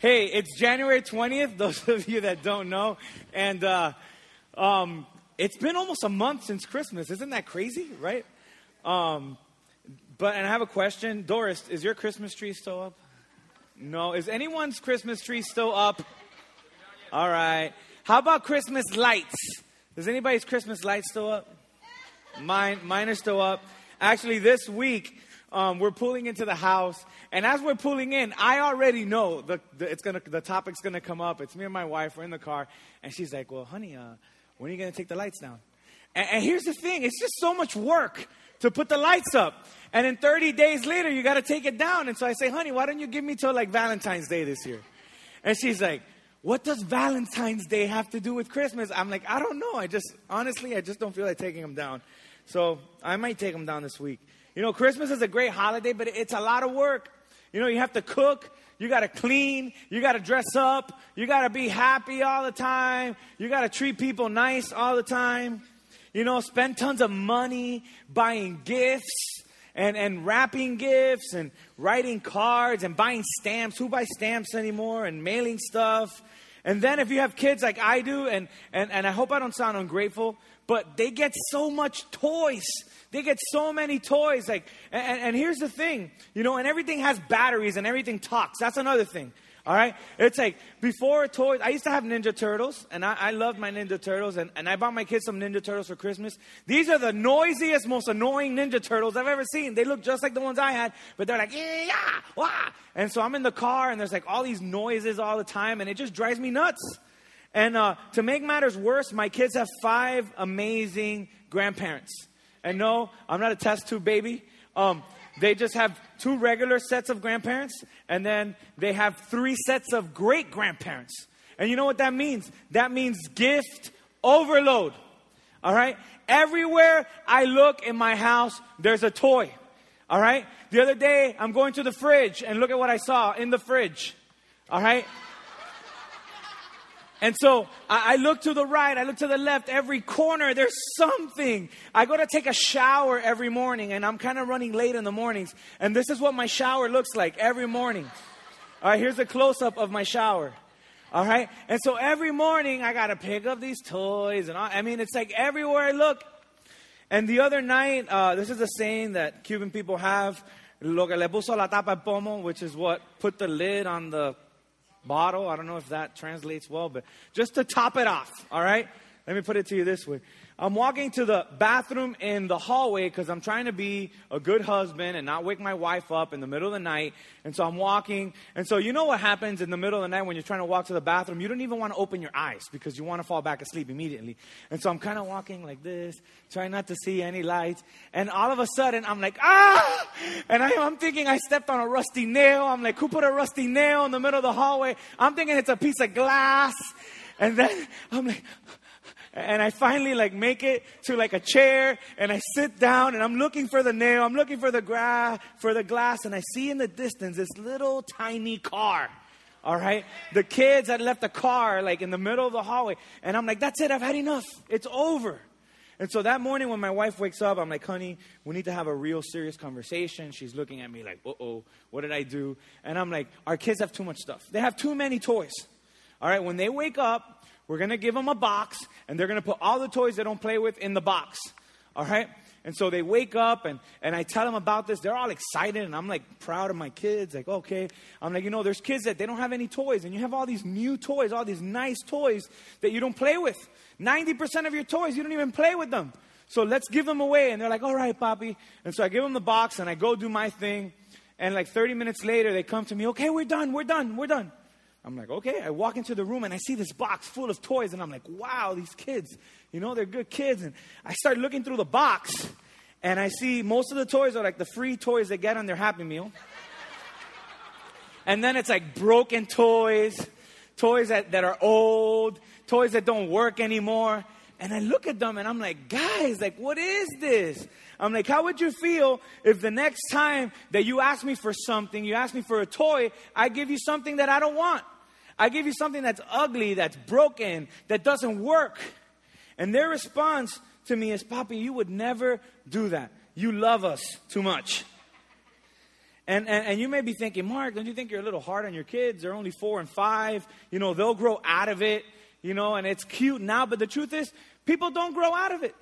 Hey, it's January 20th, those of you that don't know. And uh, um, it's been almost a month since Christmas. Isn't that crazy, right? Um, but, and I have a question. Doris, is your Christmas tree still up? No. Is anyone's Christmas tree still up? All right. How about Christmas lights? Is anybody's Christmas lights still up? Mine, mine are still up. Actually, this week, um, we're pulling into the house, and as we're pulling in, I already know the, the, it's gonna, the topic's gonna come up. It's me and my wife. We're in the car, and she's like, "Well, honey, uh, when are you gonna take the lights down?" And, and here's the thing: it's just so much work to put the lights up, and then 30 days later, you got to take it down. And so I say, "Honey, why don't you give me till like Valentine's Day this year?" And she's like, "What does Valentine's Day have to do with Christmas?" I'm like, "I don't know. I just honestly, I just don't feel like taking them down." So I might take them down this week. You know, Christmas is a great holiday, but it's a lot of work. You know, you have to cook, you got to clean, you got to dress up, you got to be happy all the time, you got to treat people nice all the time. You know, spend tons of money buying gifts and, and wrapping gifts and writing cards and buying stamps. Who buys stamps anymore? And mailing stuff. And then if you have kids like I do, and, and, and I hope I don't sound ungrateful, but they get so much toys. They get so many toys. Like, and, and here's the thing, you know, and everything has batteries and everything talks. That's another thing. All right? It's like before toys, I used to have Ninja Turtles, and I, I loved my Ninja Turtles, and, and I bought my kids some Ninja Turtles for Christmas. These are the noisiest, most annoying Ninja Turtles I've ever seen. They look just like the ones I had, but they're like, yeah, wah. And so I'm in the car, and there's like all these noises all the time, and it just drives me nuts. And uh, to make matters worse, my kids have five amazing grandparents. And no, I'm not a test tube baby. Um, they just have two regular sets of grandparents, and then they have three sets of great grandparents. And you know what that means? That means gift overload. All right? Everywhere I look in my house, there's a toy. All right? The other day, I'm going to the fridge, and look at what I saw in the fridge. All right? And so I, I, look to the right, I look to the left, every corner, there's something. I go to take a shower every morning, and I'm kind of running late in the mornings. And this is what my shower looks like every morning. All right, here's a close up of my shower. All right, and so every morning I got to pick up these toys, and all, I mean, it's like everywhere I look. And the other night, uh, this is a saying that Cuban people have, lo que le puso la tapa pomo, which is what put the lid on the bottle. I don't know if that translates well, but just to top it off, all right? Let me put it to you this way. I'm walking to the bathroom in the hallway because I'm trying to be a good husband and not wake my wife up in the middle of the night. And so I'm walking. And so you know what happens in the middle of the night when you're trying to walk to the bathroom? You don't even want to open your eyes because you want to fall back asleep immediately. And so I'm kind of walking like this, trying not to see any lights. And all of a sudden I'm like, ah! And I, I'm thinking I stepped on a rusty nail. I'm like, who put a rusty nail in the middle of the hallway? I'm thinking it's a piece of glass. And then I'm like, and I finally like make it to like a chair and I sit down and I'm looking for the nail, I'm looking for the gra- for the glass and I see in the distance this little tiny car. All right? The kids had left the car like in the middle of the hallway and I'm like that's it, I've had enough. It's over. And so that morning when my wife wakes up, I'm like, honey, we need to have a real serious conversation. She's looking at me like, uh oh, what did I do? And I'm like, our kids have too much stuff. They have too many toys. All right, when they wake up, we're going to give them a box, and they're going to put all the toys they don't play with in the box. All right? And so they wake up, and, and I tell them about this. They're all excited, and I'm like proud of my kids. Like, okay. I'm like, you know, there's kids that they don't have any toys, and you have all these new toys, all these nice toys that you don't play with. 90% of your toys, you don't even play with them. So let's give them away. And they're like, all right, Papi. And so I give them the box, and I go do my thing. And like 30 minutes later, they come to me, okay, we're done, we're done, we're done. I'm like, okay. I walk into the room and I see this box full of toys, and I'm like, wow, these kids, you know, they're good kids. And I start looking through the box, and I see most of the toys are like the free toys they get on their Happy Meal. and then it's like broken toys, toys that, that are old, toys that don't work anymore. And I look at them and I'm like, guys, like, what is this? I'm like, how would you feel if the next time that you ask me for something, you ask me for a toy, I give you something that I don't want? I give you something that's ugly, that's broken, that doesn't work. And their response to me is, Papi, you would never do that. You love us too much. And, and, and you may be thinking, Mark, don't you think you're a little hard on your kids? They're only four and five. You know, they'll grow out of it, you know, and it's cute now. But the truth is, people don't grow out of it.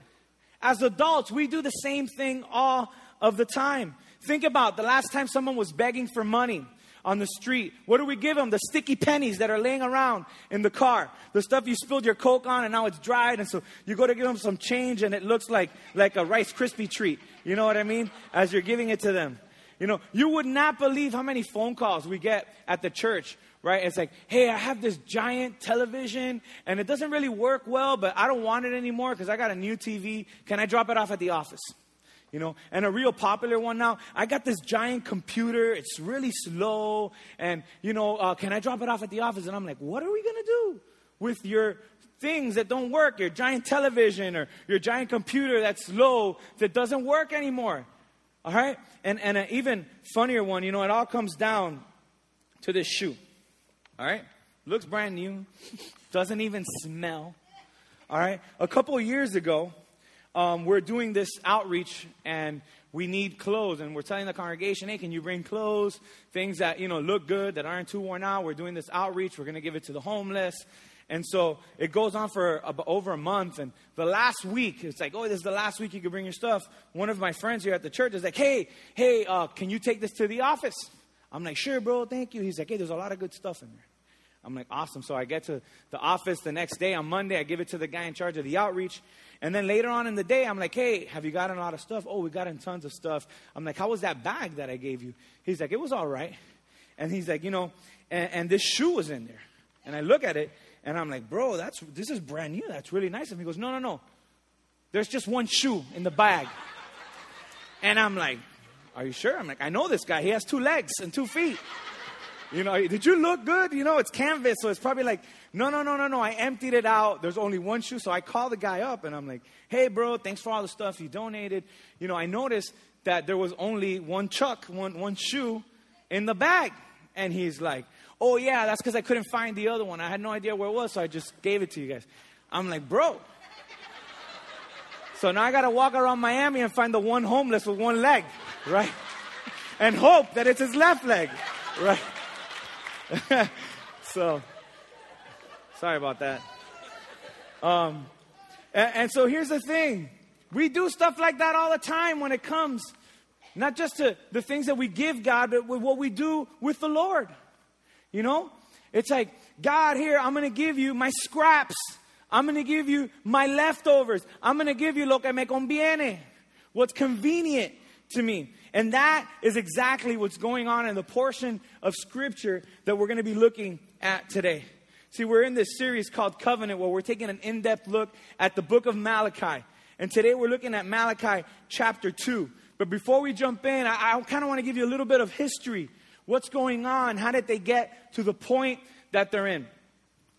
As adults, we do the same thing all of the time. Think about the last time someone was begging for money on the street. What do we give them? The sticky pennies that are laying around in the car. The stuff you spilled your Coke on and now it's dried. And so you go to give them some change and it looks like, like a Rice Krispie treat. You know what I mean? As you're giving it to them. You know, you would not believe how many phone calls we get at the church, right? It's like, hey, I have this giant television and it doesn't really work well, but I don't want it anymore because I got a new TV. Can I drop it off at the office? You know, and a real popular one now. I got this giant computer. It's really slow. And, you know, uh, can I drop it off at the office? And I'm like, what are we going to do with your things that don't work? Your giant television or your giant computer that's slow that doesn't work anymore. All right? And, and an even funnier one, you know, it all comes down to this shoe. All right? Looks brand new, doesn't even smell. All right? A couple years ago, um, we're doing this outreach and we need clothes and we're telling the congregation hey can you bring clothes things that you know look good that aren't too worn out we're doing this outreach we're going to give it to the homeless and so it goes on for over a month. And the last week, it's like, oh, this is the last week you can bring your stuff. One of my friends here at the church is like, hey, hey, uh, can you take this to the office? I'm like, sure, bro, thank you. He's like, hey, there's a lot of good stuff in there. I'm like, awesome. So I get to the office the next day on Monday. I give it to the guy in charge of the outreach. And then later on in the day, I'm like, hey, have you gotten a lot of stuff? Oh, we got in tons of stuff. I'm like, how was that bag that I gave you? He's like, it was all right. And he's like, you know, and, and this shoe was in there. And I look at it, and I'm like, bro, that's this is brand new. That's really nice. And he goes, no, no, no. There's just one shoe in the bag. And I'm like, are you sure? I'm like, I know this guy. He has two legs and two feet. You know, did you look good? You know, it's canvas, so it's probably like, no, no, no, no, no. I emptied it out. There's only one shoe. So I call the guy up and I'm like, hey, bro, thanks for all the stuff you donated. You know, I noticed that there was only one chuck, one, one shoe in the bag. And he's like, Oh, yeah, that's because I couldn't find the other one. I had no idea where it was, so I just gave it to you guys. I'm like, bro. So now I got to walk around Miami and find the one homeless with one leg, right? And hope that it's his left leg, right? so, sorry about that. Um, and, and so here's the thing we do stuff like that all the time when it comes not just to the things that we give God, but with what we do with the Lord. You know? It's like, God, here, I'm going to give you my scraps. I'm going to give you my leftovers. I'm going to give you lo que me conviene, what's convenient to me. And that is exactly what's going on in the portion of Scripture that we're going to be looking at today. See, we're in this series called Covenant where we're taking an in depth look at the book of Malachi. And today we're looking at Malachi chapter 2. But before we jump in, I, I kind of want to give you a little bit of history What's going on? How did they get to the point that they're in?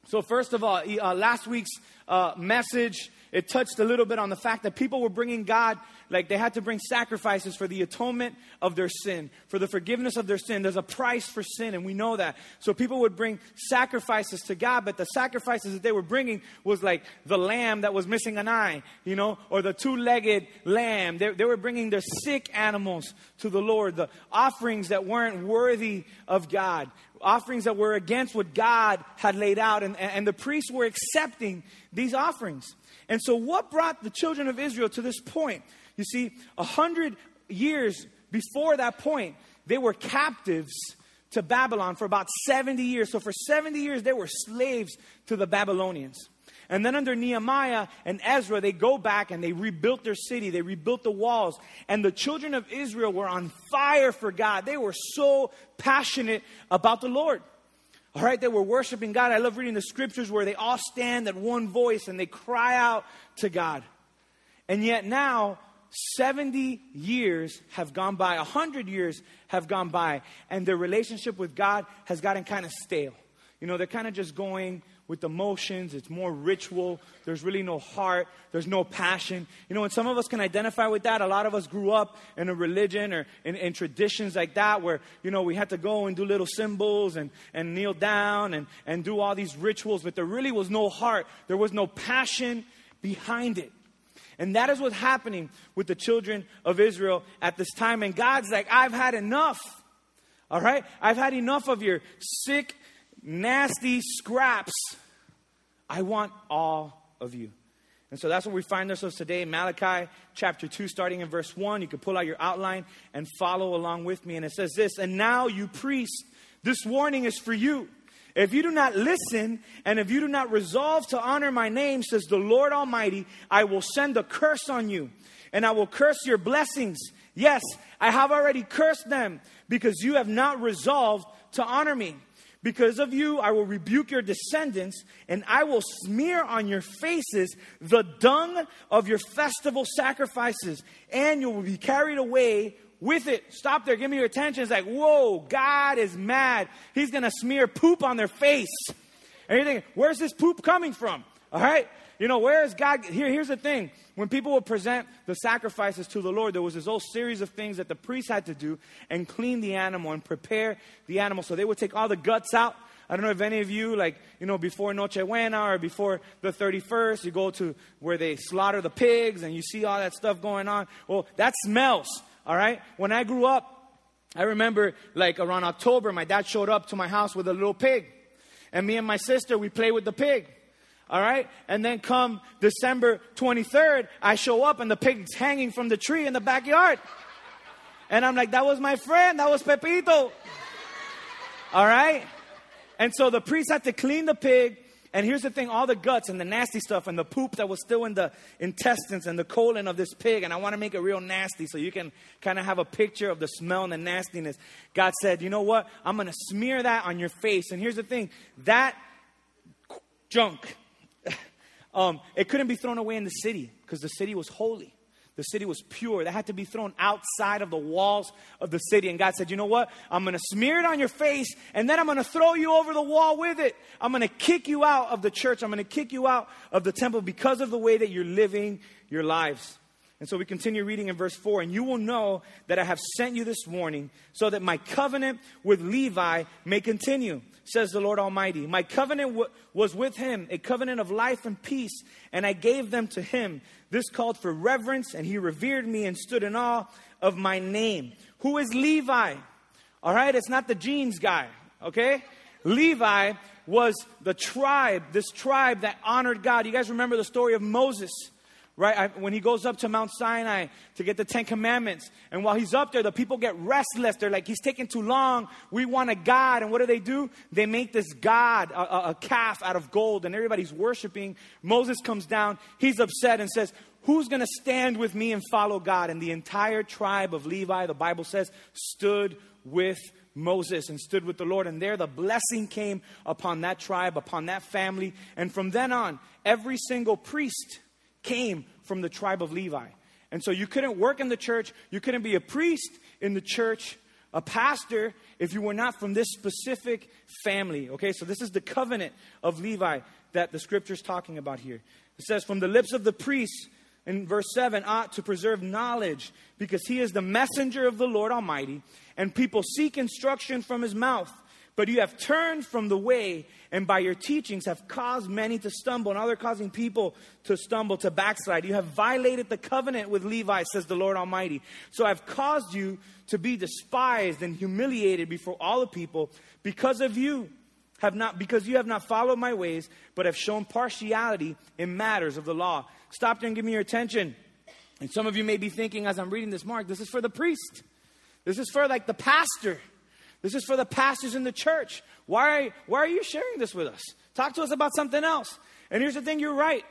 So, first of all, uh, last week's uh, message, it touched a little bit on the fact that people were bringing God, like they had to bring sacrifices for the atonement of their sin, for the forgiveness of their sin. There's a price for sin, and we know that. So people would bring sacrifices to God, but the sacrifices that they were bringing was like the lamb that was missing an eye, you know, or the two legged lamb. They, they were bringing their sick animals to the Lord, the offerings that weren't worthy of God offerings that were against what God had laid out, and, and the priests were accepting these offerings. And so, what brought the children of Israel to this point? You see, a hundred years before that point, they were captives to Babylon for about 70 years. So, for 70 years, they were slaves to the Babylonians. And then under Nehemiah and Ezra, they go back and they rebuilt their city. They rebuilt the walls. And the children of Israel were on fire for God. They were so passionate about the Lord. All right, they were worshiping God. I love reading the scriptures where they all stand at one voice and they cry out to God. And yet now, 70 years have gone by, 100 years have gone by, and their relationship with God has gotten kind of stale. You know, they're kind of just going with emotions. It's more ritual. There's really no heart. There's no passion. You know, and some of us can identify with that. A lot of us grew up in a religion or in, in traditions like that where, you know, we had to go and do little symbols and, and kneel down and, and do all these rituals, but there really was no heart. There was no passion behind it. And that is what's happening with the children of Israel at this time. And God's like, I've had enough All right? I've had enough of your sick, nasty scraps. I want all of you. And so that's where we find ourselves today. Malachi chapter 2, starting in verse 1. You can pull out your outline and follow along with me. And it says this And now, you priests, this warning is for you. If you do not listen, and if you do not resolve to honor my name, says the Lord Almighty, I will send a curse on you, and I will curse your blessings. Yes, I have already cursed them because you have not resolved to honor me. Because of you, I will rebuke your descendants, and I will smear on your faces the dung of your festival sacrifices, and you will be carried away with it. Stop there, give me your attention. It's like, whoa, God is mad. He's gonna smear poop on their face. And you're thinking, where's this poop coming from? All right? You know, where is God? Here, here's the thing. When people would present the sacrifices to the Lord, there was this whole series of things that the priest had to do and clean the animal and prepare the animal. So they would take all the guts out. I don't know if any of you, like, you know, before Noche Buena or before the 31st, you go to where they slaughter the pigs and you see all that stuff going on. Well, that smells, all right? When I grew up, I remember, like, around October, my dad showed up to my house with a little pig. And me and my sister, we played with the pig. All right? And then come December 23rd, I show up and the pig's hanging from the tree in the backyard. And I'm like, that was my friend. That was Pepito. All right? And so the priest had to clean the pig. And here's the thing all the guts and the nasty stuff and the poop that was still in the intestines and the colon of this pig. And I want to make it real nasty so you can kind of have a picture of the smell and the nastiness. God said, you know what? I'm going to smear that on your face. And here's the thing that junk um, it couldn't be thrown away in the city because the city was holy. The city was pure. That had to be thrown outside of the walls of the city. And God said, You know what? I'm going to smear it on your face, and then I'm going to throw you over the wall with it. I'm going to kick you out of the church. I'm going to kick you out of the temple because of the way that you're living your lives. And so we continue reading in verse 4 And you will know that I have sent you this warning so that my covenant with Levi may continue, says the Lord Almighty. My covenant w- was with him, a covenant of life and peace, and I gave them to him. This called for reverence, and he revered me and stood in awe of my name. Who is Levi? All right, it's not the jeans guy, okay? Levi was the tribe, this tribe that honored God. You guys remember the story of Moses? Right? I, when he goes up to Mount Sinai to get the Ten Commandments, and while he's up there, the people get restless. They're like, he's taking too long. We want a God. And what do they do? They make this God, a, a, a calf out of gold, and everybody's worshiping. Moses comes down. He's upset and says, Who's going to stand with me and follow God? And the entire tribe of Levi, the Bible says, stood with Moses and stood with the Lord. And there the blessing came upon that tribe, upon that family. And from then on, every single priest came from the tribe of Levi. And so you couldn't work in the church, you couldn't be a priest in the church, a pastor, if you were not from this specific family. Okay, so this is the covenant of Levi that the scripture is talking about here. It says, From the lips of the priests, in verse 7, ought to preserve knowledge because he is the messenger of the Lord Almighty, and people seek instruction from his mouth. But you have turned from the way, and by your teachings have caused many to stumble. Now they're causing people to stumble, to backslide. You have violated the covenant with Levi, says the Lord Almighty. So I've caused you to be despised and humiliated before all the people because of you. Have not because you have not followed my ways, but have shown partiality in matters of the law. Stop there and give me your attention. And some of you may be thinking as I'm reading this, Mark, this is for the priest. This is for like the pastor. This is for the pastors in the church. Why, why are you sharing this with us? Talk to us about something else. And here's the thing you're right.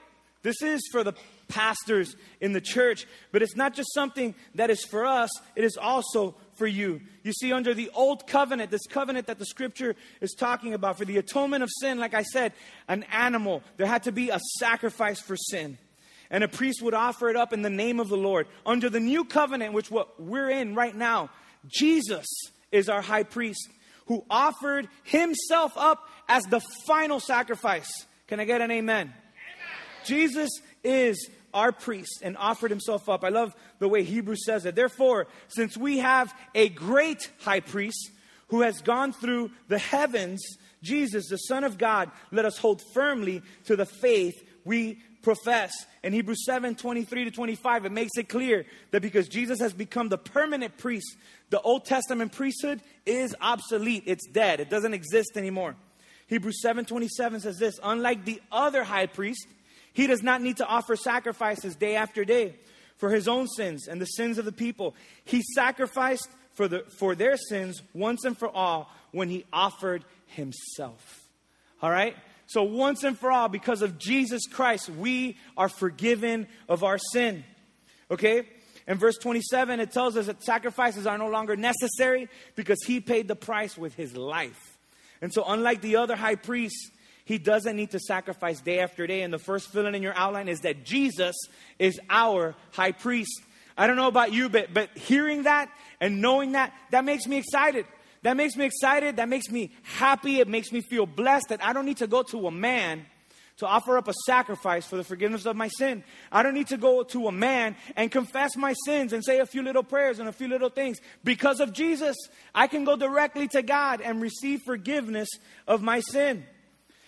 This is for the pastors in the church, but it's not just something that is for us, it is also for you. You see, under the old covenant, this covenant that the scripture is talking about, for the atonement of sin, like I said, an animal, there had to be a sacrifice for sin. And a priest would offer it up in the name of the Lord. Under the new covenant, which what we're in right now, Jesus is our high priest who offered himself up as the final sacrifice. Can I get an amen? amen? Jesus is our priest and offered himself up. I love the way Hebrews says it. Therefore, since we have a great high priest who has gone through the heavens, Jesus, the Son of God, let us hold firmly to the faith we profess. In Hebrews 7 23 to 25, it makes it clear that because Jesus has become the permanent priest, the Old Testament priesthood is obsolete. It's dead. It doesn't exist anymore. Hebrews 7 27 says this Unlike the other high priest, he does not need to offer sacrifices day after day for his own sins and the sins of the people. He sacrificed for, the, for their sins once and for all when he offered himself. All right? So, once and for all, because of Jesus Christ, we are forgiven of our sin. Okay? In verse 27, it tells us that sacrifices are no longer necessary because he paid the price with his life. And so, unlike the other high priests, he doesn't need to sacrifice day after day. And the first fill in your outline is that Jesus is our high priest. I don't know about you, but, but hearing that and knowing that, that makes me excited. That makes me excited. That makes me happy. It makes me feel blessed that I don't need to go to a man to offer up a sacrifice for the forgiveness of my sin. I don't need to go to a man and confess my sins and say a few little prayers and a few little things. Because of Jesus, I can go directly to God and receive forgiveness of my sin.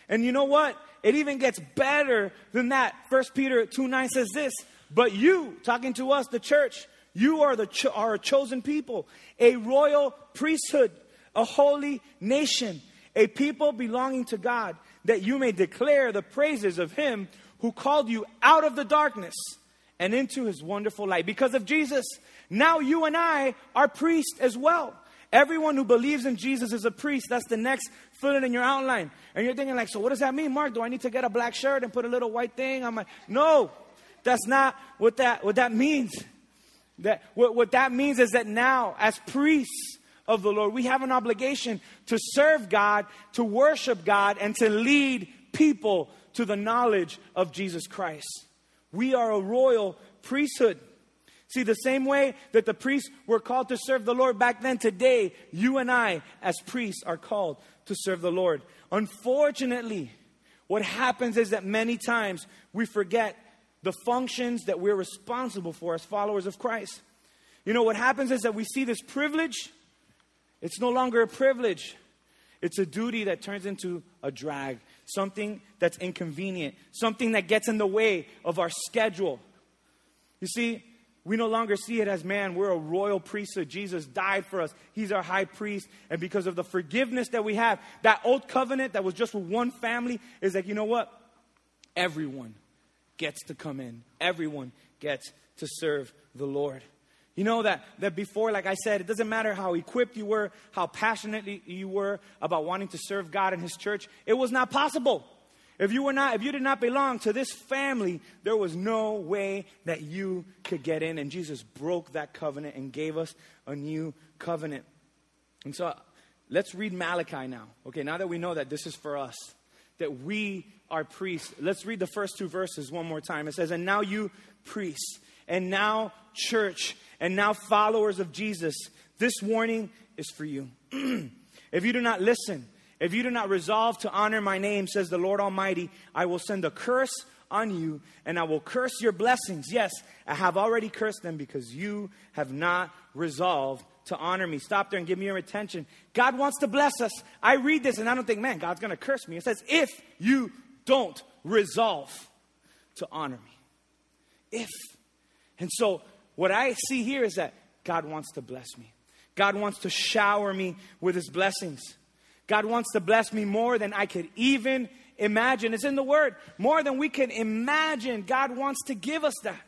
And you know what? It even gets better than that. First Peter 2 9 says this, but you, talking to us, the church, you are the cho- are a chosen people, a royal priesthood a holy nation, a people belonging to God, that you may declare the praises of him who called you out of the darkness and into his wonderful light. Because of Jesus, now you and I are priests as well. Everyone who believes in Jesus is a priest. That's the next fill in your outline. And you're thinking, like, so what does that mean, Mark? Do I need to get a black shirt and put a little white thing on my. No, that's not what that, what that means. That, what, what that means is that now, as priests, of the Lord. We have an obligation to serve God, to worship God, and to lead people to the knowledge of Jesus Christ. We are a royal priesthood. See, the same way that the priests were called to serve the Lord back then, today, you and I, as priests, are called to serve the Lord. Unfortunately, what happens is that many times we forget the functions that we're responsible for as followers of Christ. You know, what happens is that we see this privilege it's no longer a privilege. It's a duty that turns into a drag, something that's inconvenient, something that gets in the way of our schedule. You see, we no longer see it as man, we're a royal priesthood. Jesus died for us, He's our high priest. And because of the forgiveness that we have, that old covenant that was just with one family is like, you know what? Everyone gets to come in, everyone gets to serve the Lord. You know that, that before, like I said, it doesn't matter how equipped you were, how passionate you were about wanting to serve God in His church, it was not possible. If you were not, if you did not belong to this family, there was no way that you could get in. And Jesus broke that covenant and gave us a new covenant. And so let's read Malachi now. Okay, now that we know that this is for us, that we are priests, let's read the first two verses one more time. It says, And now you priests, and now church, and now followers of Jesus, this warning is for you. if you do not listen, if you do not resolve to honor my name, says the Lord Almighty, I will send a curse on you and I will curse your blessings. Yes, I have already cursed them because you have not resolved to honor me. Stop there and give me your attention. God wants to bless us. I read this and I don't think, man, God's going to curse me. It says, if you don't resolve to honor me. If. And so what I see here is that God wants to bless me. God wants to shower me with his blessings. God wants to bless me more than I could even imagine. It's in the word. More than we can imagine. God wants to give us that.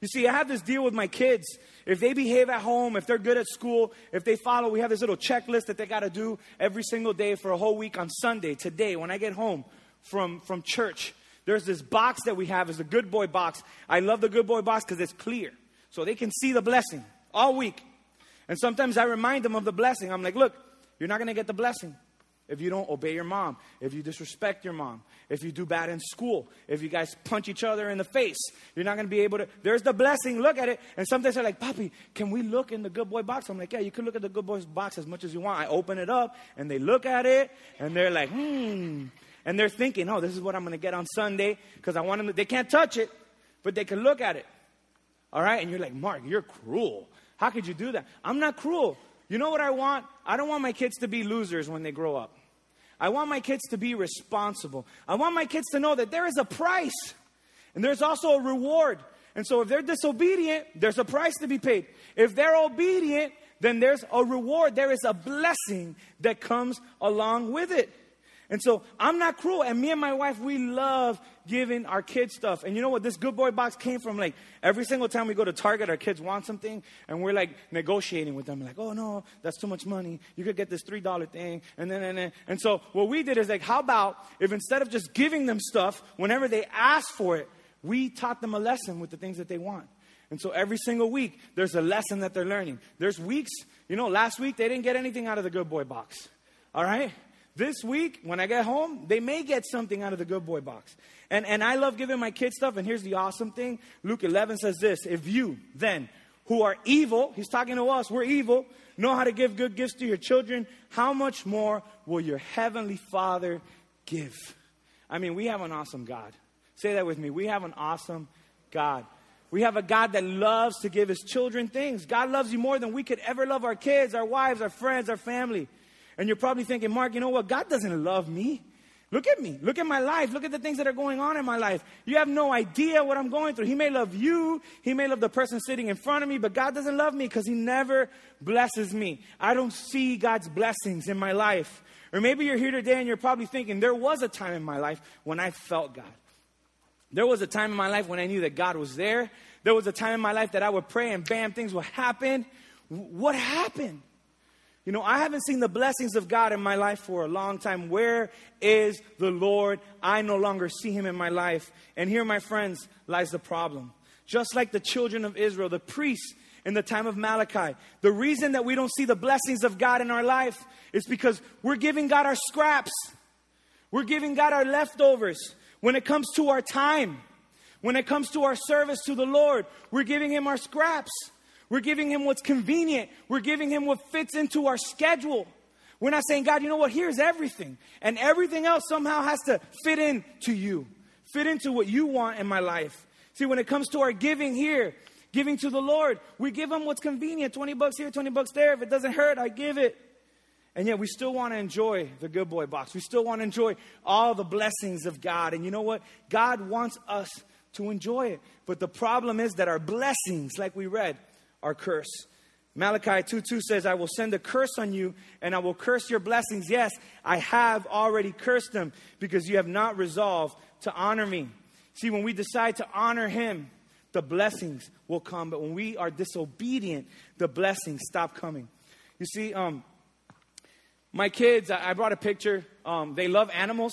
You see, I have this deal with my kids. If they behave at home, if they're good at school, if they follow, we have this little checklist that they got to do every single day for a whole week on Sunday. Today, when I get home from, from church, there's this box that we have is a good boy box. I love the good boy box because it's clear so they can see the blessing all week. And sometimes I remind them of the blessing. I'm like, look, you're not going to get the blessing if you don't obey your mom, if you disrespect your mom, if you do bad in school, if you guys punch each other in the face. You're not going to be able to. There's the blessing. Look at it. And sometimes they're like, Papi, can we look in the good boy box? I'm like, yeah, you can look at the good boy box as much as you want. I open it up and they look at it and they're like, hmm. And they're thinking, oh, this is what I'm going to get on Sunday because I want them to, they can't touch it, but they can look at it. All right? And you're like, Mark, you're cruel. How could you do that? I'm not cruel. You know what I want? I don't want my kids to be losers when they grow up. I want my kids to be responsible. I want my kids to know that there is a price and there's also a reward. And so if they're disobedient, there's a price to be paid. If they're obedient, then there's a reward. There is a blessing that comes along with it. And so I'm not cruel. And me and my wife, we love giving our kids stuff. And you know what? This good boy box came from like every single time we go to Target, our kids want something, and we're like negotiating with them. Like, oh no, that's too much money. You could get this $3 thing. And then, and then. And so what we did is like, how about if instead of just giving them stuff whenever they ask for it, we taught them a lesson with the things that they want. And so every single week, there's a lesson that they're learning. There's weeks, you know, last week they didn't get anything out of the good boy box. All right? This week, when I get home, they may get something out of the good boy box. And, and I love giving my kids stuff. And here's the awesome thing Luke 11 says this If you then, who are evil, he's talking to us, we're evil, know how to give good gifts to your children, how much more will your heavenly Father give? I mean, we have an awesome God. Say that with me. We have an awesome God. We have a God that loves to give his children things. God loves you more than we could ever love our kids, our wives, our friends, our family. And you're probably thinking, Mark, you know what? God doesn't love me. Look at me. Look at my life. Look at the things that are going on in my life. You have no idea what I'm going through. He may love you. He may love the person sitting in front of me, but God doesn't love me because He never blesses me. I don't see God's blessings in my life. Or maybe you're here today and you're probably thinking, there was a time in my life when I felt God. There was a time in my life when I knew that God was there. There was a time in my life that I would pray and bam, things would happen. What happened? You know, I haven't seen the blessings of God in my life for a long time. Where is the Lord? I no longer see him in my life. And here, my friends, lies the problem. Just like the children of Israel, the priests in the time of Malachi, the reason that we don't see the blessings of God in our life is because we're giving God our scraps. We're giving God our leftovers. When it comes to our time, when it comes to our service to the Lord, we're giving Him our scraps. We're giving Him what's convenient. We're giving Him what fits into our schedule. We're not saying, God, you know what? Here's everything. And everything else somehow has to fit in to you, fit into what you want in my life. See, when it comes to our giving here, giving to the Lord, we give Him what's convenient 20 bucks here, 20 bucks there. If it doesn't hurt, I give it. And yet, we still want to enjoy the good boy box. We still want to enjoy all the blessings of God. And you know what? God wants us to enjoy it. But the problem is that our blessings, like we read, are curse. Malachi 2 2 says, I will send a curse on you and I will curse your blessings. Yes, I have already cursed them because you have not resolved to honor me. See, when we decide to honor him, the blessings will come. But when we are disobedient, the blessings stop coming. You see, um, my kids, I brought a picture. Um, they love animals.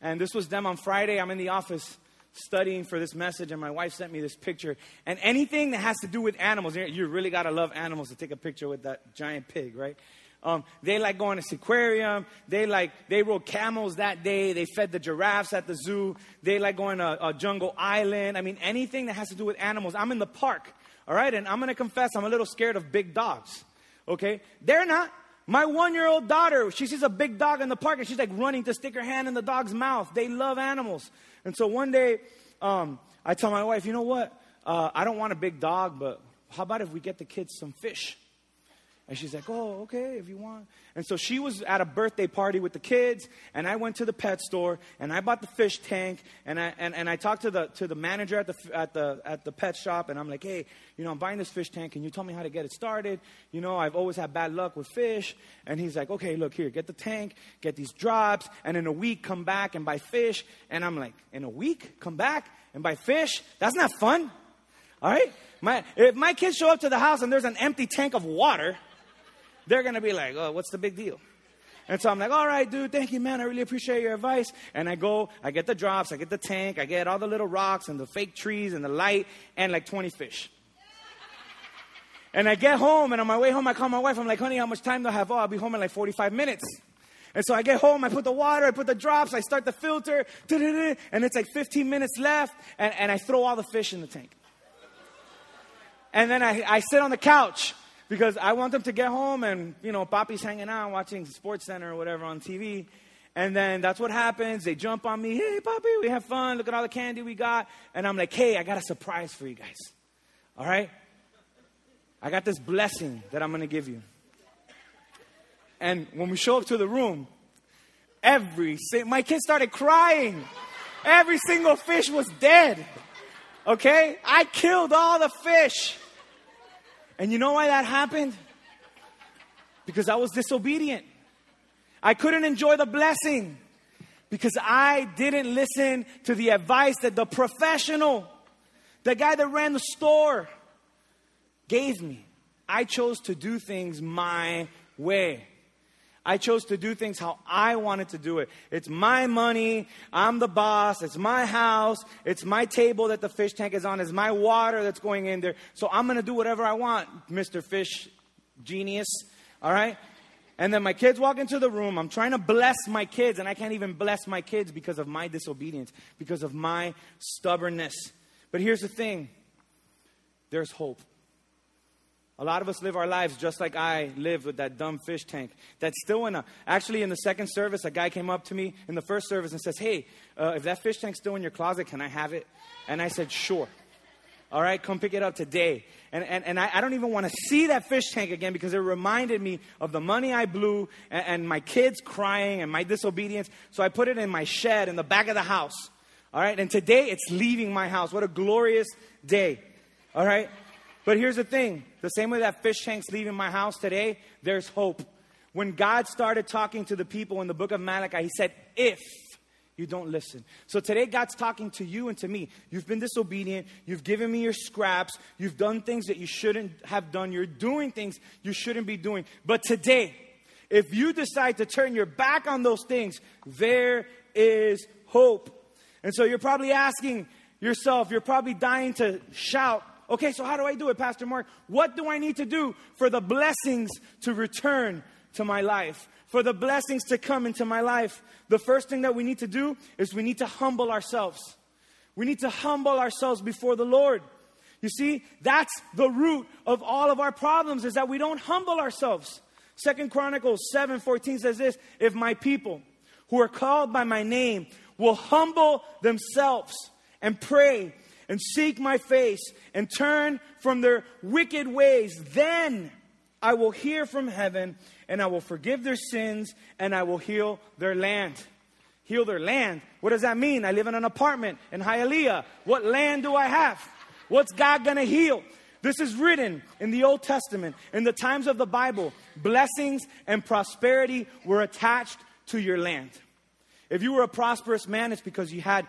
And this was them on Friday. I'm in the office studying for this message, and my wife sent me this picture. And anything that has to do with animals, you really got to love animals to take a picture with that giant pig, right? Um, they like going to aquarium. They like they rode camels that day. They fed the giraffes at the zoo. They like going to a jungle island. I mean, anything that has to do with animals. I'm in the park, all right, and I'm gonna confess, I'm a little scared of big dogs. Okay, they're not. My one year old daughter, she sees a big dog in the park and she's like running to stick her hand in the dog's mouth. They love animals. And so one day, um, I tell my wife, you know what? Uh, I don't want a big dog, but how about if we get the kids some fish? And she's like, oh, okay, if you want. And so she was at a birthday party with the kids, and I went to the pet store, and I bought the fish tank, and I, and, and I talked to the, to the manager at the, at, the, at the pet shop, and I'm like, hey, you know, I'm buying this fish tank, can you tell me how to get it started? You know, I've always had bad luck with fish. And he's like, okay, look here, get the tank, get these drops, and in a week come back and buy fish. And I'm like, in a week, come back and buy fish? That's not fun. All right? My, if my kids show up to the house and there's an empty tank of water, they're going to be like, oh, what's the big deal? And so I'm like, all right, dude, thank you, man. I really appreciate your advice. And I go, I get the drops, I get the tank, I get all the little rocks and the fake trees and the light and like 20 fish. And I get home, and on my way home, I call my wife. I'm like, honey, how much time do I have? Oh, I'll be home in like 45 minutes. And so I get home, I put the water, I put the drops, I start the filter, and it's like 15 minutes left, and, and I throw all the fish in the tank. And then I, I sit on the couch because I want them to get home and, you know, Papi's hanging out watching Sports Center or whatever on TV. And then that's what happens. They jump on me. Hey, Papi, we have fun. Look at all the candy we got. And I'm like, hey, I got a surprise for you guys. All right? I got this blessing that I'm going to give you. And when we show up to the room, every my kids started crying. Every single fish was dead. Okay? I killed all the fish. And you know why that happened? Because I was disobedient. I couldn't enjoy the blessing because I didn't listen to the advice that the professional, the guy that ran the store, gave me. I chose to do things my way. I chose to do things how I wanted to do it. It's my money. I'm the boss. It's my house. It's my table that the fish tank is on. It's my water that's going in there. So I'm going to do whatever I want, Mr. Fish Genius. All right? And then my kids walk into the room. I'm trying to bless my kids, and I can't even bless my kids because of my disobedience, because of my stubbornness. But here's the thing there's hope. A lot of us live our lives just like I lived with that dumb fish tank. That's still in a. Actually, in the second service, a guy came up to me in the first service and says, Hey, uh, if that fish tank's still in your closet, can I have it? And I said, Sure. All right, come pick it up today. And, and, and I, I don't even want to see that fish tank again because it reminded me of the money I blew and, and my kids crying and my disobedience. So I put it in my shed in the back of the house. All right, and today it's leaving my house. What a glorious day. All right, but here's the thing the same way that fish tank's leaving my house today, there's hope. When God started talking to the people in the book of Malachi, He said, If you don't listen. So today, God's talking to you and to me. You've been disobedient. You've given me your scraps. You've done things that you shouldn't have done. You're doing things you shouldn't be doing. But today, if you decide to turn your back on those things, there is hope. And so you're probably asking yourself, you're probably dying to shout, okay, so how do I do it, Pastor Mark? What do I need to do for the blessings to return to my life? For the blessings to come into my life? the first thing that we need to do is we need to humble ourselves. We need to humble ourselves before the Lord. You see, that's the root of all of our problems is that we don't humble ourselves. Second Chronicles 7:14 says this, if my people who are called by my name will humble themselves and pray and seek my face and turn from their wicked ways, then I will hear from heaven and I will forgive their sins and I will heal their land. Heal their land. What does that mean? I live in an apartment in Hialeah. What land do I have? What's God gonna heal? This is written in the Old Testament. In the times of the Bible, blessings and prosperity were attached to your land. If you were a prosperous man, it's because you had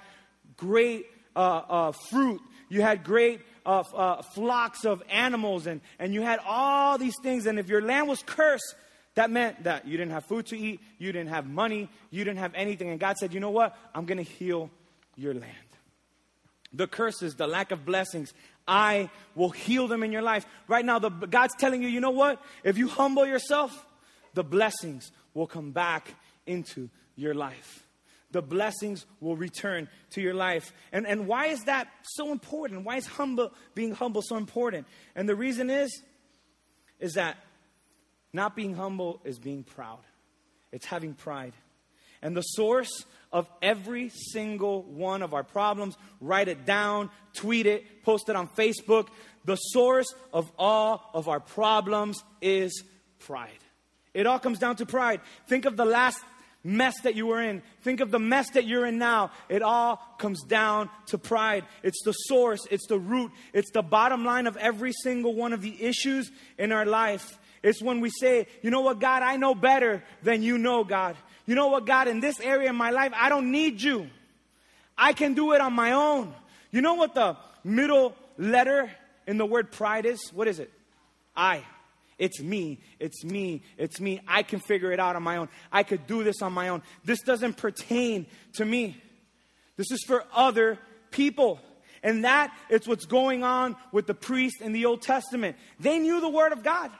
great uh, uh, fruit, you had great uh, uh flocks of animals, and, and you had all these things. And if your land was cursed, that meant that you didn't have food to eat, you didn't have money, you didn't have anything. And God said, You know what? I'm going to heal your land. The curses, the lack of blessings, I will heal them in your life. Right now, the, God's telling you, you know what? If you humble yourself, the blessings will come back into your life. The blessings will return to your life. And, and why is that so important? Why is humble, being humble so important? And the reason is, is that not being humble is being proud, it's having pride. And the source of every single one of our problems, write it down, tweet it, post it on Facebook. The source of all of our problems is pride. It all comes down to pride. Think of the last mess that you were in. Think of the mess that you're in now. It all comes down to pride. It's the source, it's the root, it's the bottom line of every single one of the issues in our life. It's when we say, you know what, God, I know better than you know, God. You know what, God, in this area of my life, I don't need you. I can do it on my own. You know what the middle letter in the word pride is? What is it? I. It's me. It's me. It's me. I can figure it out on my own. I could do this on my own. This doesn't pertain to me. This is for other people. And that is what's going on with the priest in the Old Testament. They knew the Word of God.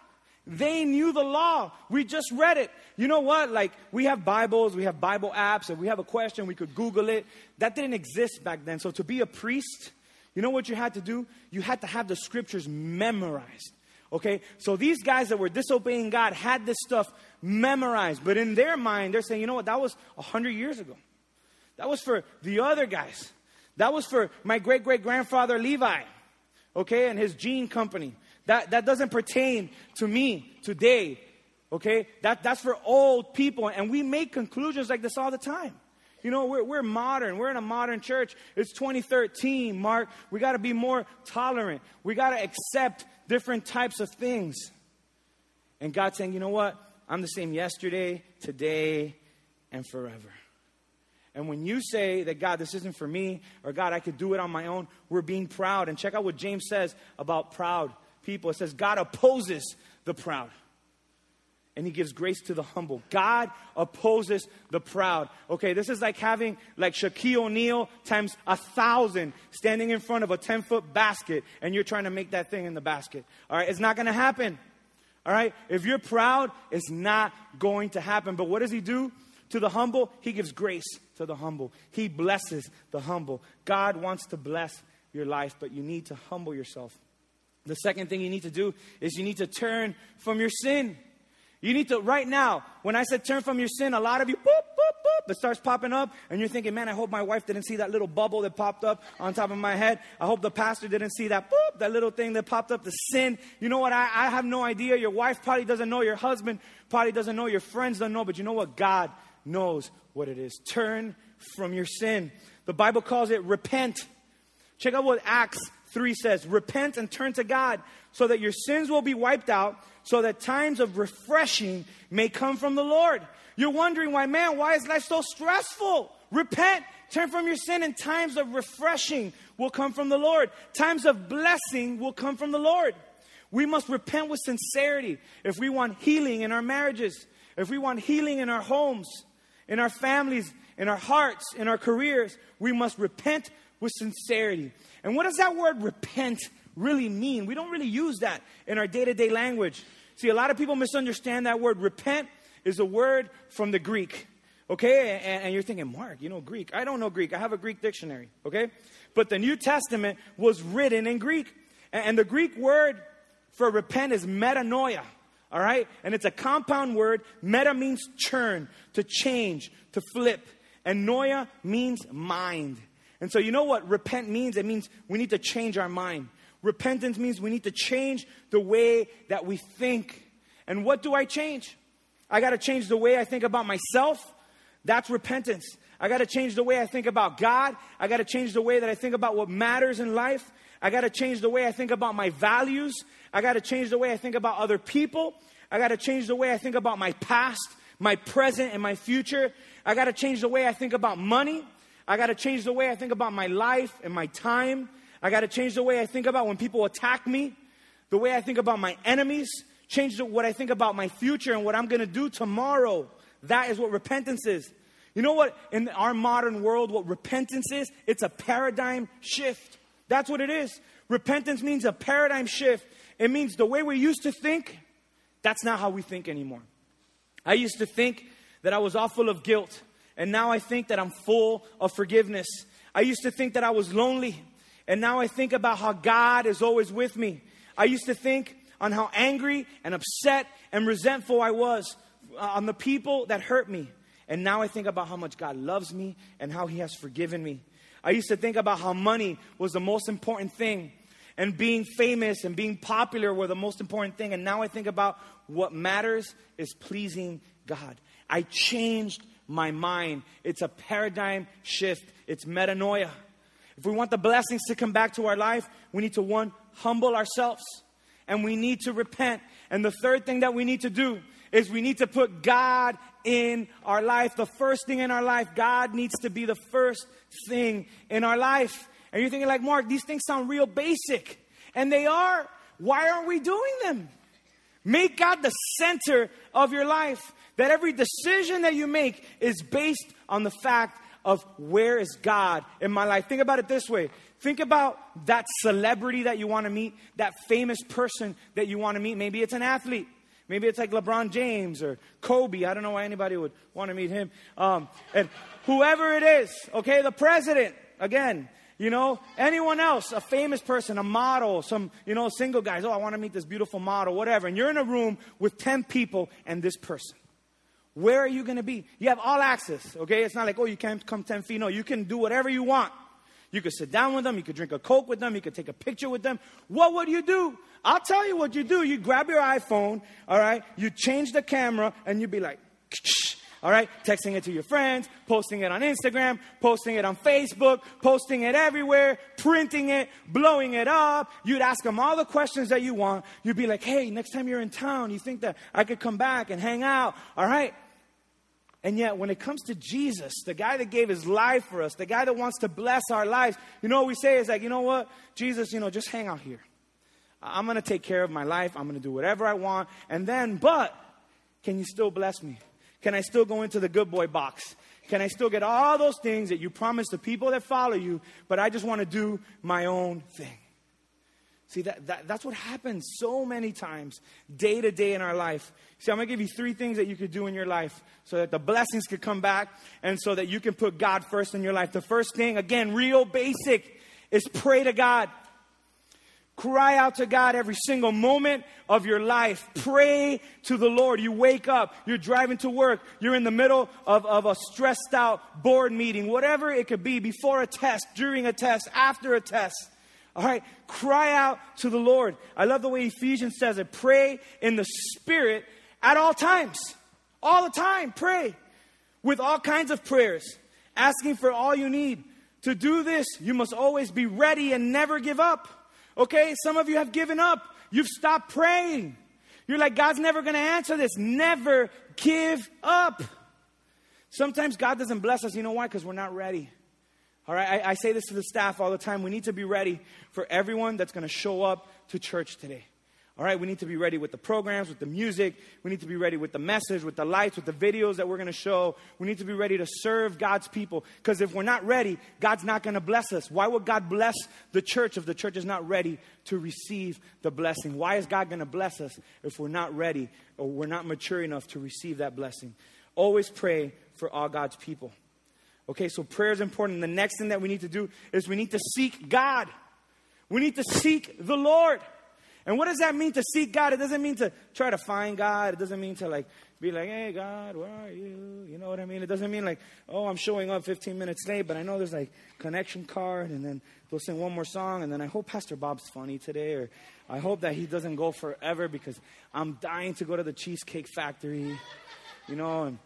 They knew the law. We just read it. You know what? Like, we have Bibles, we have Bible apps, If we have a question, we could Google it. That didn't exist back then. So, to be a priest, you know what you had to do? You had to have the scriptures memorized. Okay? So, these guys that were disobeying God had this stuff memorized. But in their mind, they're saying, you know what? That was 100 years ago. That was for the other guys. That was for my great great grandfather Levi, okay, and his gene company. That, that doesn't pertain to me today. Okay? That, that's for old people. And we make conclusions like this all the time. You know, we're, we're modern. We're in a modern church. It's 2013, Mark. We got to be more tolerant. We got to accept different types of things. And God saying, you know what? I'm the same yesterday, today, and forever. And when you say that, God, this isn't for me, or God, I could do it on my own, we're being proud. And check out what James says about proud people. It says, God opposes the proud and he gives grace to the humble. God opposes the proud. Okay, this is like having like Shaquille O'Neal times a thousand standing in front of a 10 foot basket and you're trying to make that thing in the basket. All right, it's not going to happen. All right, if you're proud, it's not going to happen. But what does he do? To the humble, he gives grace to the humble. He blesses the humble. God wants to bless your life, but you need to humble yourself. The second thing you need to do is you need to turn from your sin. You need to, right now, when I said turn from your sin, a lot of you, boop, boop, boop, it starts popping up, and you're thinking, man, I hope my wife didn't see that little bubble that popped up on top of my head. I hope the pastor didn't see that, boop, that little thing that popped up, the sin. You know what? I, I have no idea. Your wife probably doesn't know, your husband probably doesn't know, your friends don't know, but you know what? God knows what it is. Turn from your sin. The Bible calls it repent. Check out what Acts 3 says Repent and turn to God so that your sins will be wiped out, so that times of refreshing may come from the Lord. You're wondering why, man, why is life so stressful? Repent, turn from your sin, and times of refreshing will come from the Lord. Times of blessing will come from the Lord. We must repent with sincerity if we want healing in our marriages, if we want healing in our homes, in our families, in our hearts, in our careers. We must repent with sincerity. And what does that word repent really mean? We don't really use that in our day to day language. See, a lot of people misunderstand that word. Repent is a word from the Greek. Okay? And, and, you're thinking, Mark, you know Greek. I don't know Greek. I have a Greek dictionary. Okay? But the New Testament was written in Greek. And, and the Greek word for repent is metanoia. All right? And it's a compound word. Meta means churn, to change, to flip. And noia means mind. And so, you know what repent means? It means we need to change our mind. Repentance means we need to change the way that we think. And what do I change? I got to change the way I think about myself. That's repentance. I got to change the way I think about God. I got to change the way that I think about what matters in life. I got to change the way I think about my values. I got to change the way I think about other people. I got to change the way I think about my past, my present, and my future. I got to change the way I think about money. I got to change the way I think about my life and my time. I got to change the way I think about when people attack me, the way I think about my enemies, change what I think about my future and what I'm going to do tomorrow. That is what repentance is. You know what? In our modern world, what repentance is? It's a paradigm shift. That's what it is. Repentance means a paradigm shift. It means the way we used to think, that's not how we think anymore. I used to think that I was all full of guilt. And now I think that I'm full of forgiveness. I used to think that I was lonely. And now I think about how God is always with me. I used to think on how angry and upset and resentful I was uh, on the people that hurt me. And now I think about how much God loves me and how He has forgiven me. I used to think about how money was the most important thing and being famous and being popular were the most important thing. And now I think about what matters is pleasing God. I changed my mind. It's a paradigm shift, it's metanoia. If we want the blessings to come back to our life, we need to, one, humble ourselves and we need to repent. And the third thing that we need to do is we need to put God in our life. The first thing in our life, God needs to be the first thing in our life. And you're thinking, like, Mark, these things sound real basic. And they are. Why aren't we doing them? Make God the center of your life. That every decision that you make is based on the fact of where is God in my life. Think about it this way. Think about that celebrity that you want to meet, that famous person that you want to meet. Maybe it's an athlete. Maybe it's like LeBron James or Kobe. I don't know why anybody would want to meet him. Um, and whoever it is, okay, the president, again, you know, anyone else, a famous person, a model, some, you know, single guys, oh, I want to meet this beautiful model, whatever. And you're in a room with 10 people and this person. Where are you going to be? You have all access, okay? It's not like, oh, you can't come 10 feet. No, you can do whatever you want. You could sit down with them, you could drink a Coke with them, you could take a picture with them. What would you do? I'll tell you what you do. You grab your iPhone, all right, you change the camera, and you'd be like, all right, texting it to your friends, posting it on Instagram, posting it on Facebook, posting it everywhere, printing it, blowing it up. You'd ask them all the questions that you want. You'd be like, hey, next time you're in town, you think that I could come back and hang out, all right? And yet, when it comes to Jesus, the guy that gave his life for us, the guy that wants to bless our lives, you know what we say is like, you know what? Jesus, you know, just hang out here. I'm going to take care of my life. I'm going to do whatever I want. And then, but, can you still bless me? Can I still go into the good boy box? Can I still get all those things that you promised the people that follow you, but I just want to do my own thing? See, that, that, that's what happens so many times, day to day in our life. See, I'm going to give you three things that you could do in your life so that the blessings could come back and so that you can put God first in your life. The first thing, again, real basic, is pray to God. Cry out to God every single moment of your life. Pray to the Lord. You wake up, you're driving to work, you're in the middle of, of a stressed out board meeting, whatever it could be, before a test, during a test, after a test. All right, cry out to the Lord. I love the way Ephesians says it. Pray in the Spirit at all times. All the time, pray with all kinds of prayers, asking for all you need. To do this, you must always be ready and never give up. Okay, some of you have given up. You've stopped praying. You're like, God's never going to answer this. Never give up. Sometimes God doesn't bless us. You know why? Because we're not ready. All right, I, I, say this to the staff all the time. We need to be ready for everyone that's going to show up to church today. All right, we need to be ready with the programs, with the music. We need to be ready with the message, with the lights, with the videos that we're going to show. We need to be ready to serve God's people. Because if we're not ready, God's not going to bless us. Why would God bless the church if the church is not ready to receive the blessing? Why is God going to bless us if we're not ready or we're not mature enough to receive that blessing? Always pray for all God's people. Okay, so prayer is important. The next thing that we need to do is we need to seek God. We need to seek the Lord. And what does that mean to seek God? It doesn't mean to try to find God. It doesn't mean to like be like, hey, God, where are you? You know what I mean? It doesn't mean like, oh, I'm showing up 15 minutes late, but I know there's like connection card, and then they'll sing one more song, and then I hope Pastor Bob's funny today, or I hope that he doesn't go forever because I'm dying to go to the Cheesecake Factory, you know, and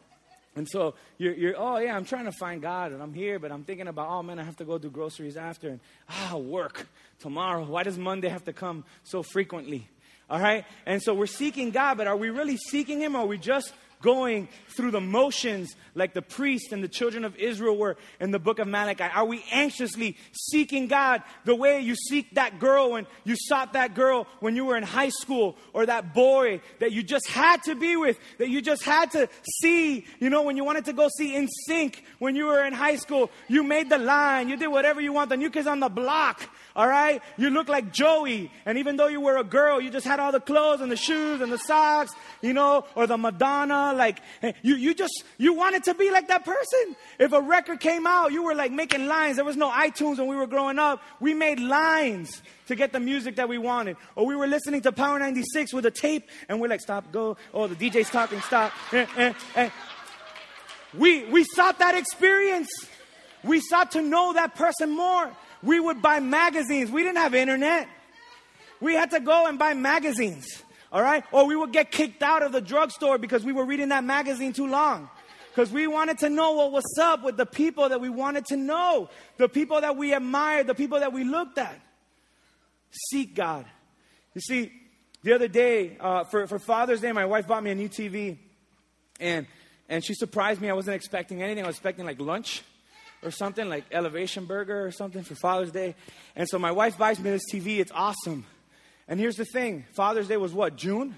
and so you're, you're, oh yeah, I'm trying to find God and I'm here, but I'm thinking about, oh man, I have to go do groceries after and ah, work tomorrow. Why does Monday have to come so frequently? All right? And so we're seeking God, but are we really seeking Him or are we just going through the motions like the priest and the children of Israel were in the book of Malachi? Are we anxiously seeking God the way you seek that girl when you sought that girl when you were in high school or that boy that you just had to be with, that you just had to see, you know, when you wanted to go see in sync when you were in high school, you made the line, you did whatever you want, the new kids on the block, all right? You look like Joey, and even though you were a girl, you just had all the clothes and the shoes and the socks, you know, or the Madonna, like, you, you just, you wanted to be like that person. If a record came out, you were like making lines. There was no iTunes when we were growing up. We made lines to get the music that we wanted. Or we were listening to Power 96 with a tape, and we're like, stop, go. Oh, the DJ's talking, stop. Eh, eh, eh. We, we sought that experience. We sought to know that person more. We would buy magazines. We didn't have internet. We had to go and buy magazines. All right? Or we would get kicked out of the drugstore because we were reading that magazine too long. Because we wanted to know what was up with the people that we wanted to know, the people that we admired, the people that we looked at. Seek God. You see, the other day, uh, for, for Father's Day, my wife bought me a new TV. And, and she surprised me. I wasn't expecting anything. I was expecting like lunch or something, like Elevation Burger or something for Father's Day. And so my wife buys me this TV. It's awesome. And here's the thing Father's Day was what, June?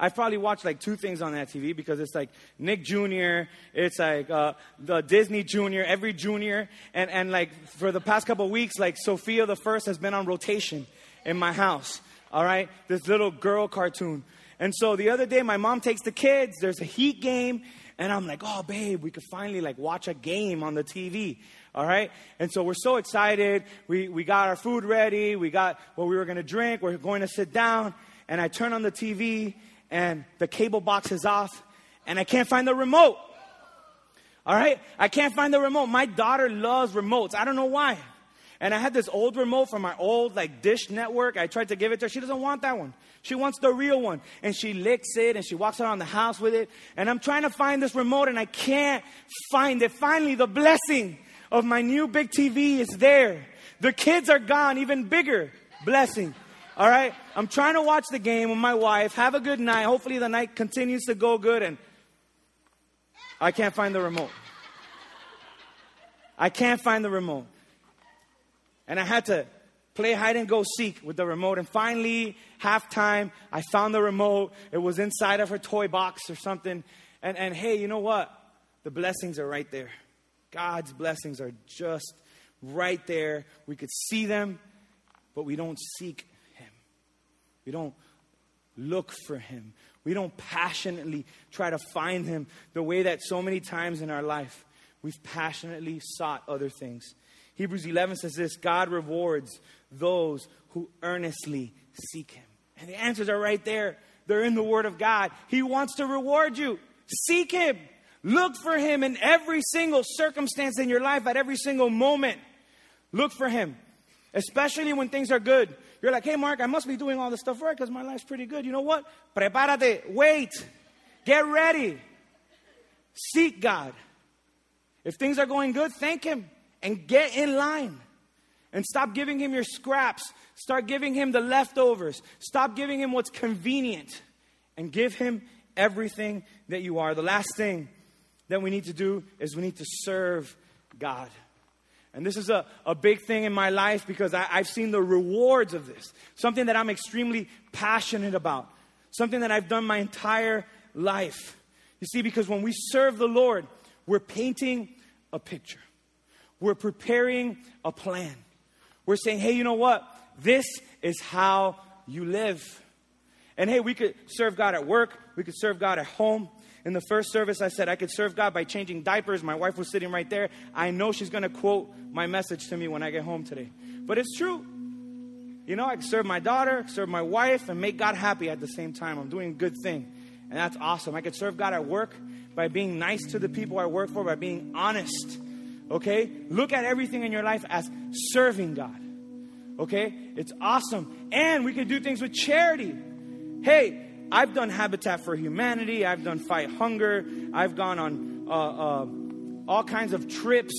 I've probably watched like two things on that TV because it's like Nick Jr., it's like uh, the Disney Jr., every Junior, and, and like for the past couple weeks, like Sofia the First has been on rotation in my house. All right, this little girl cartoon. And so the other day, my mom takes the kids. There's a Heat game, and I'm like, oh, babe, we could finally like watch a game on the TV. All right? And so we're so excited. We, we got our food ready. We got what we were going to drink. We're going to sit down. And I turn on the TV, and the cable box is off, and I can't find the remote. All right? I can't find the remote. My daughter loves remotes. I don't know why. And I had this old remote from my old like dish network. I tried to give it to her. She doesn't want that one. She wants the real one. And she licks it and she walks around the house with it. And I'm trying to find this remote and I can't find it. Finally, the blessing of my new big TV is there. The kids are gone, even bigger blessing. All right? I'm trying to watch the game with my wife. Have a good night. Hopefully the night continues to go good and I can't find the remote. I can't find the remote. And I had to play hide and go seek with the remote. And finally, halftime, I found the remote. It was inside of her toy box or something. And, and hey, you know what? The blessings are right there. God's blessings are just right there. We could see them, but we don't seek Him. We don't look for Him. We don't passionately try to find Him the way that so many times in our life we've passionately sought other things. Hebrews 11 says this God rewards those who earnestly seek Him. And the answers are right there. They're in the Word of God. He wants to reward you. Seek Him. Look for Him in every single circumstance in your life, at every single moment. Look for Him, especially when things are good. You're like, hey, Mark, I must be doing all this stuff right because my life's pretty good. You know what? Prepárate. Wait. Get ready. Seek God. If things are going good, thank Him and get in line. And stop giving him your scraps. Start giving him the leftovers. Stop giving him what's convenient. And give him everything that you are. The last thing that we need to do is we need to serve God. And this is a, a big thing in my life because I, I've seen the rewards of this. Something that I'm extremely passionate about. Something that I've done my entire life. You see, because when we serve the Lord, we're painting a picture. We're preparing a plan. We're saying, hey, you know what? This is how you live. And hey, we could serve God at work, we could serve God at home. In the first service, I said I could serve God by changing diapers. My wife was sitting right there. I know she's going to quote my message to me when I get home today. But it's true. You know, I can serve my daughter, serve my wife, and make God happy at the same time. I'm doing a good thing. And that's awesome. I could serve God at work by being nice to the people I work for, by being honest Okay? Look at everything in your life as serving God. Okay? It's awesome. And we can do things with charity. Hey, I've done Habitat for Humanity, I've done Fight Hunger, I've gone on uh, uh, all kinds of trips.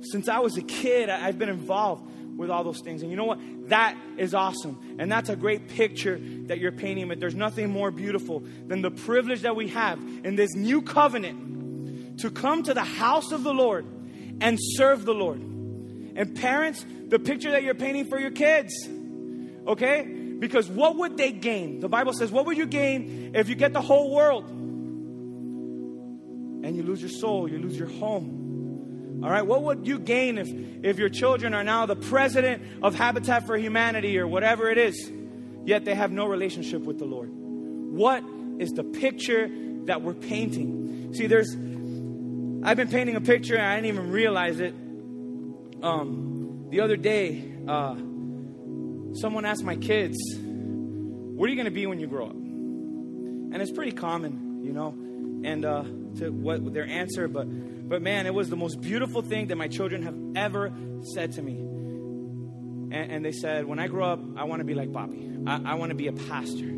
Since I was a kid, I've been involved with all those things. And you know what? That is awesome. And that's a great picture that you're painting. But there's nothing more beautiful than the privilege that we have in this new covenant to come to the house of the Lord and serve the Lord. And parents, the picture that you're painting for your kids, okay? Because what would they gain? The Bible says, What would you gain if you get the whole world and you lose your soul, you lose your home? All right, what would you gain if, if your children are now the president of Habitat for Humanity or whatever it is, yet they have no relationship with the Lord? What is the picture that we're painting? See, there's I've been painting a picture and I didn't even realize it. Um, the other day, uh, someone asked my kids, What are you going to be when you grow up? And it's pretty common, you know, and uh, to what their answer, but, but man, it was the most beautiful thing that my children have ever said to me. And, and they said, When I grow up, I want to be like Bobby, I, I want to be a pastor.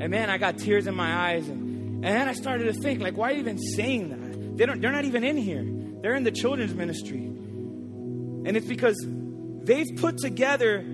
And man, I got tears in my eyes. And, and then I started to think, like, why are you even saying that? They don't, they're not even in here. They're in the children's ministry. And it's because they've put together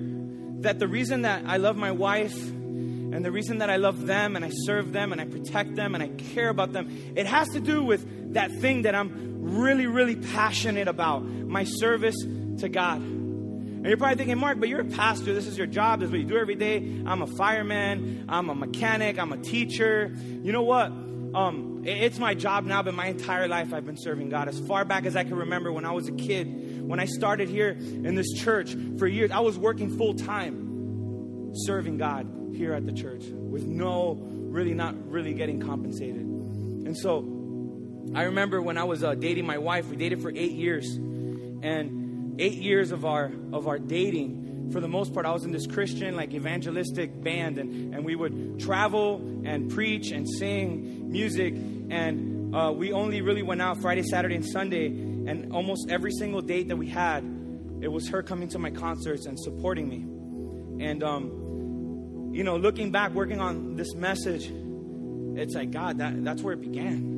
that the reason that I love my wife and the reason that I love them and I serve them and I protect them and I care about them, it has to do with that thing that I'm really, really passionate about my service to God. And you're probably thinking, Mark, but you're a pastor. This is your job. This is what you do every day. I'm a fireman. I'm a mechanic. I'm a teacher. You know what? Um, it's my job now, but my entire life I've been serving God. As far back as I can remember when I was a kid, when I started here in this church for years, I was working full time serving God here at the church with no, really not really getting compensated. And so I remember when I was uh, dating my wife, we dated for eight years. And eight years of our, of our dating, for the most part, I was in this Christian, like evangelistic band, and, and we would travel and preach and sing music. And uh, we only really went out Friday, Saturday, and Sunday. And almost every single date that we had, it was her coming to my concerts and supporting me. And, um, you know, looking back, working on this message, it's like, God, that, that's where it began.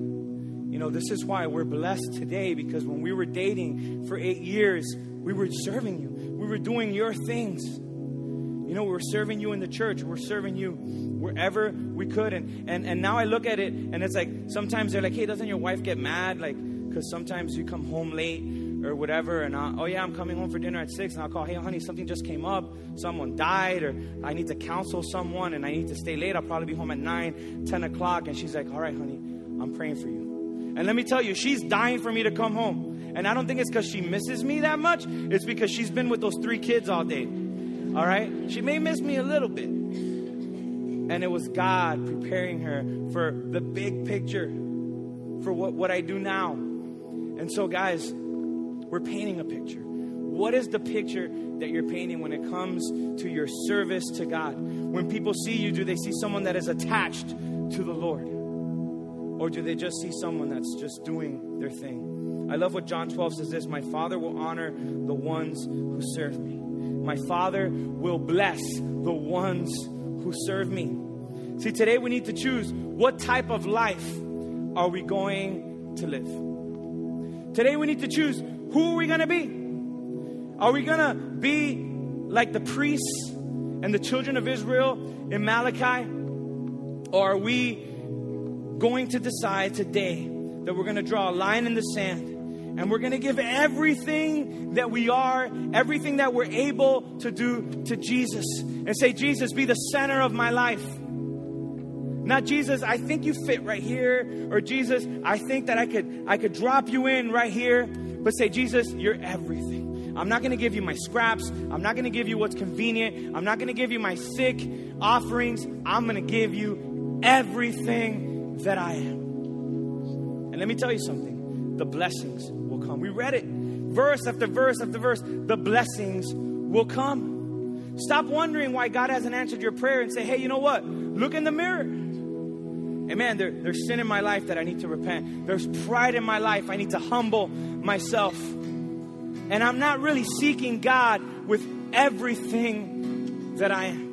You know, this is why we're blessed today because when we were dating for eight years, we were serving you. We were doing your things. You know, we were serving you in the church. We we're serving you wherever we could. And, and, and now I look at it and it's like sometimes they're like, hey, doesn't your wife get mad? Like, because sometimes you come home late or whatever, and I'll, oh yeah, I'm coming home for dinner at six, and I'll call, hey honey, something just came up, someone died, or I need to counsel someone, and I need to stay late. I'll probably be home at nine, ten o'clock, and she's like, all right, honey, I'm praying for you. And let me tell you, she's dying for me to come home, and I don't think it's because she misses me that much. It's because she's been with those three kids all day. All right, she may miss me a little bit. And it was God preparing her for the big picture, for what, what I do now. And so, guys, we're painting a picture. What is the picture that you're painting when it comes to your service to God? When people see you, do they see someone that is attached to the Lord? Or do they just see someone that's just doing their thing? I love what John 12 says this My Father will honor the ones who serve me. My Father will bless the ones who serve me. See, today we need to choose what type of life are we going to live? Today we need to choose who are we going to be? Are we going to be like the priests and the children of Israel in Malachi? Or are we going to decide today that we're going to draw a line in the sand and we're going to give everything that we are, everything that we're able to do to Jesus and say, Jesus, be the center of my life. Not Jesus, I think you fit right here, or Jesus, I think that I could I could drop you in right here. But say, Jesus, you're everything. I'm not going to give you my scraps. I'm not going to give you what's convenient. I'm not going to give you my sick offerings. I'm going to give you everything that I am. And let me tell you something the blessings will come. We read it verse after verse after verse. The blessings will come. Stop wondering why God hasn't answered your prayer and say, hey, you know what? Look in the mirror. Amen. There, there's sin in my life that I need to repent. There's pride in my life. I need to humble myself. And I'm not really seeking God with everything that I am.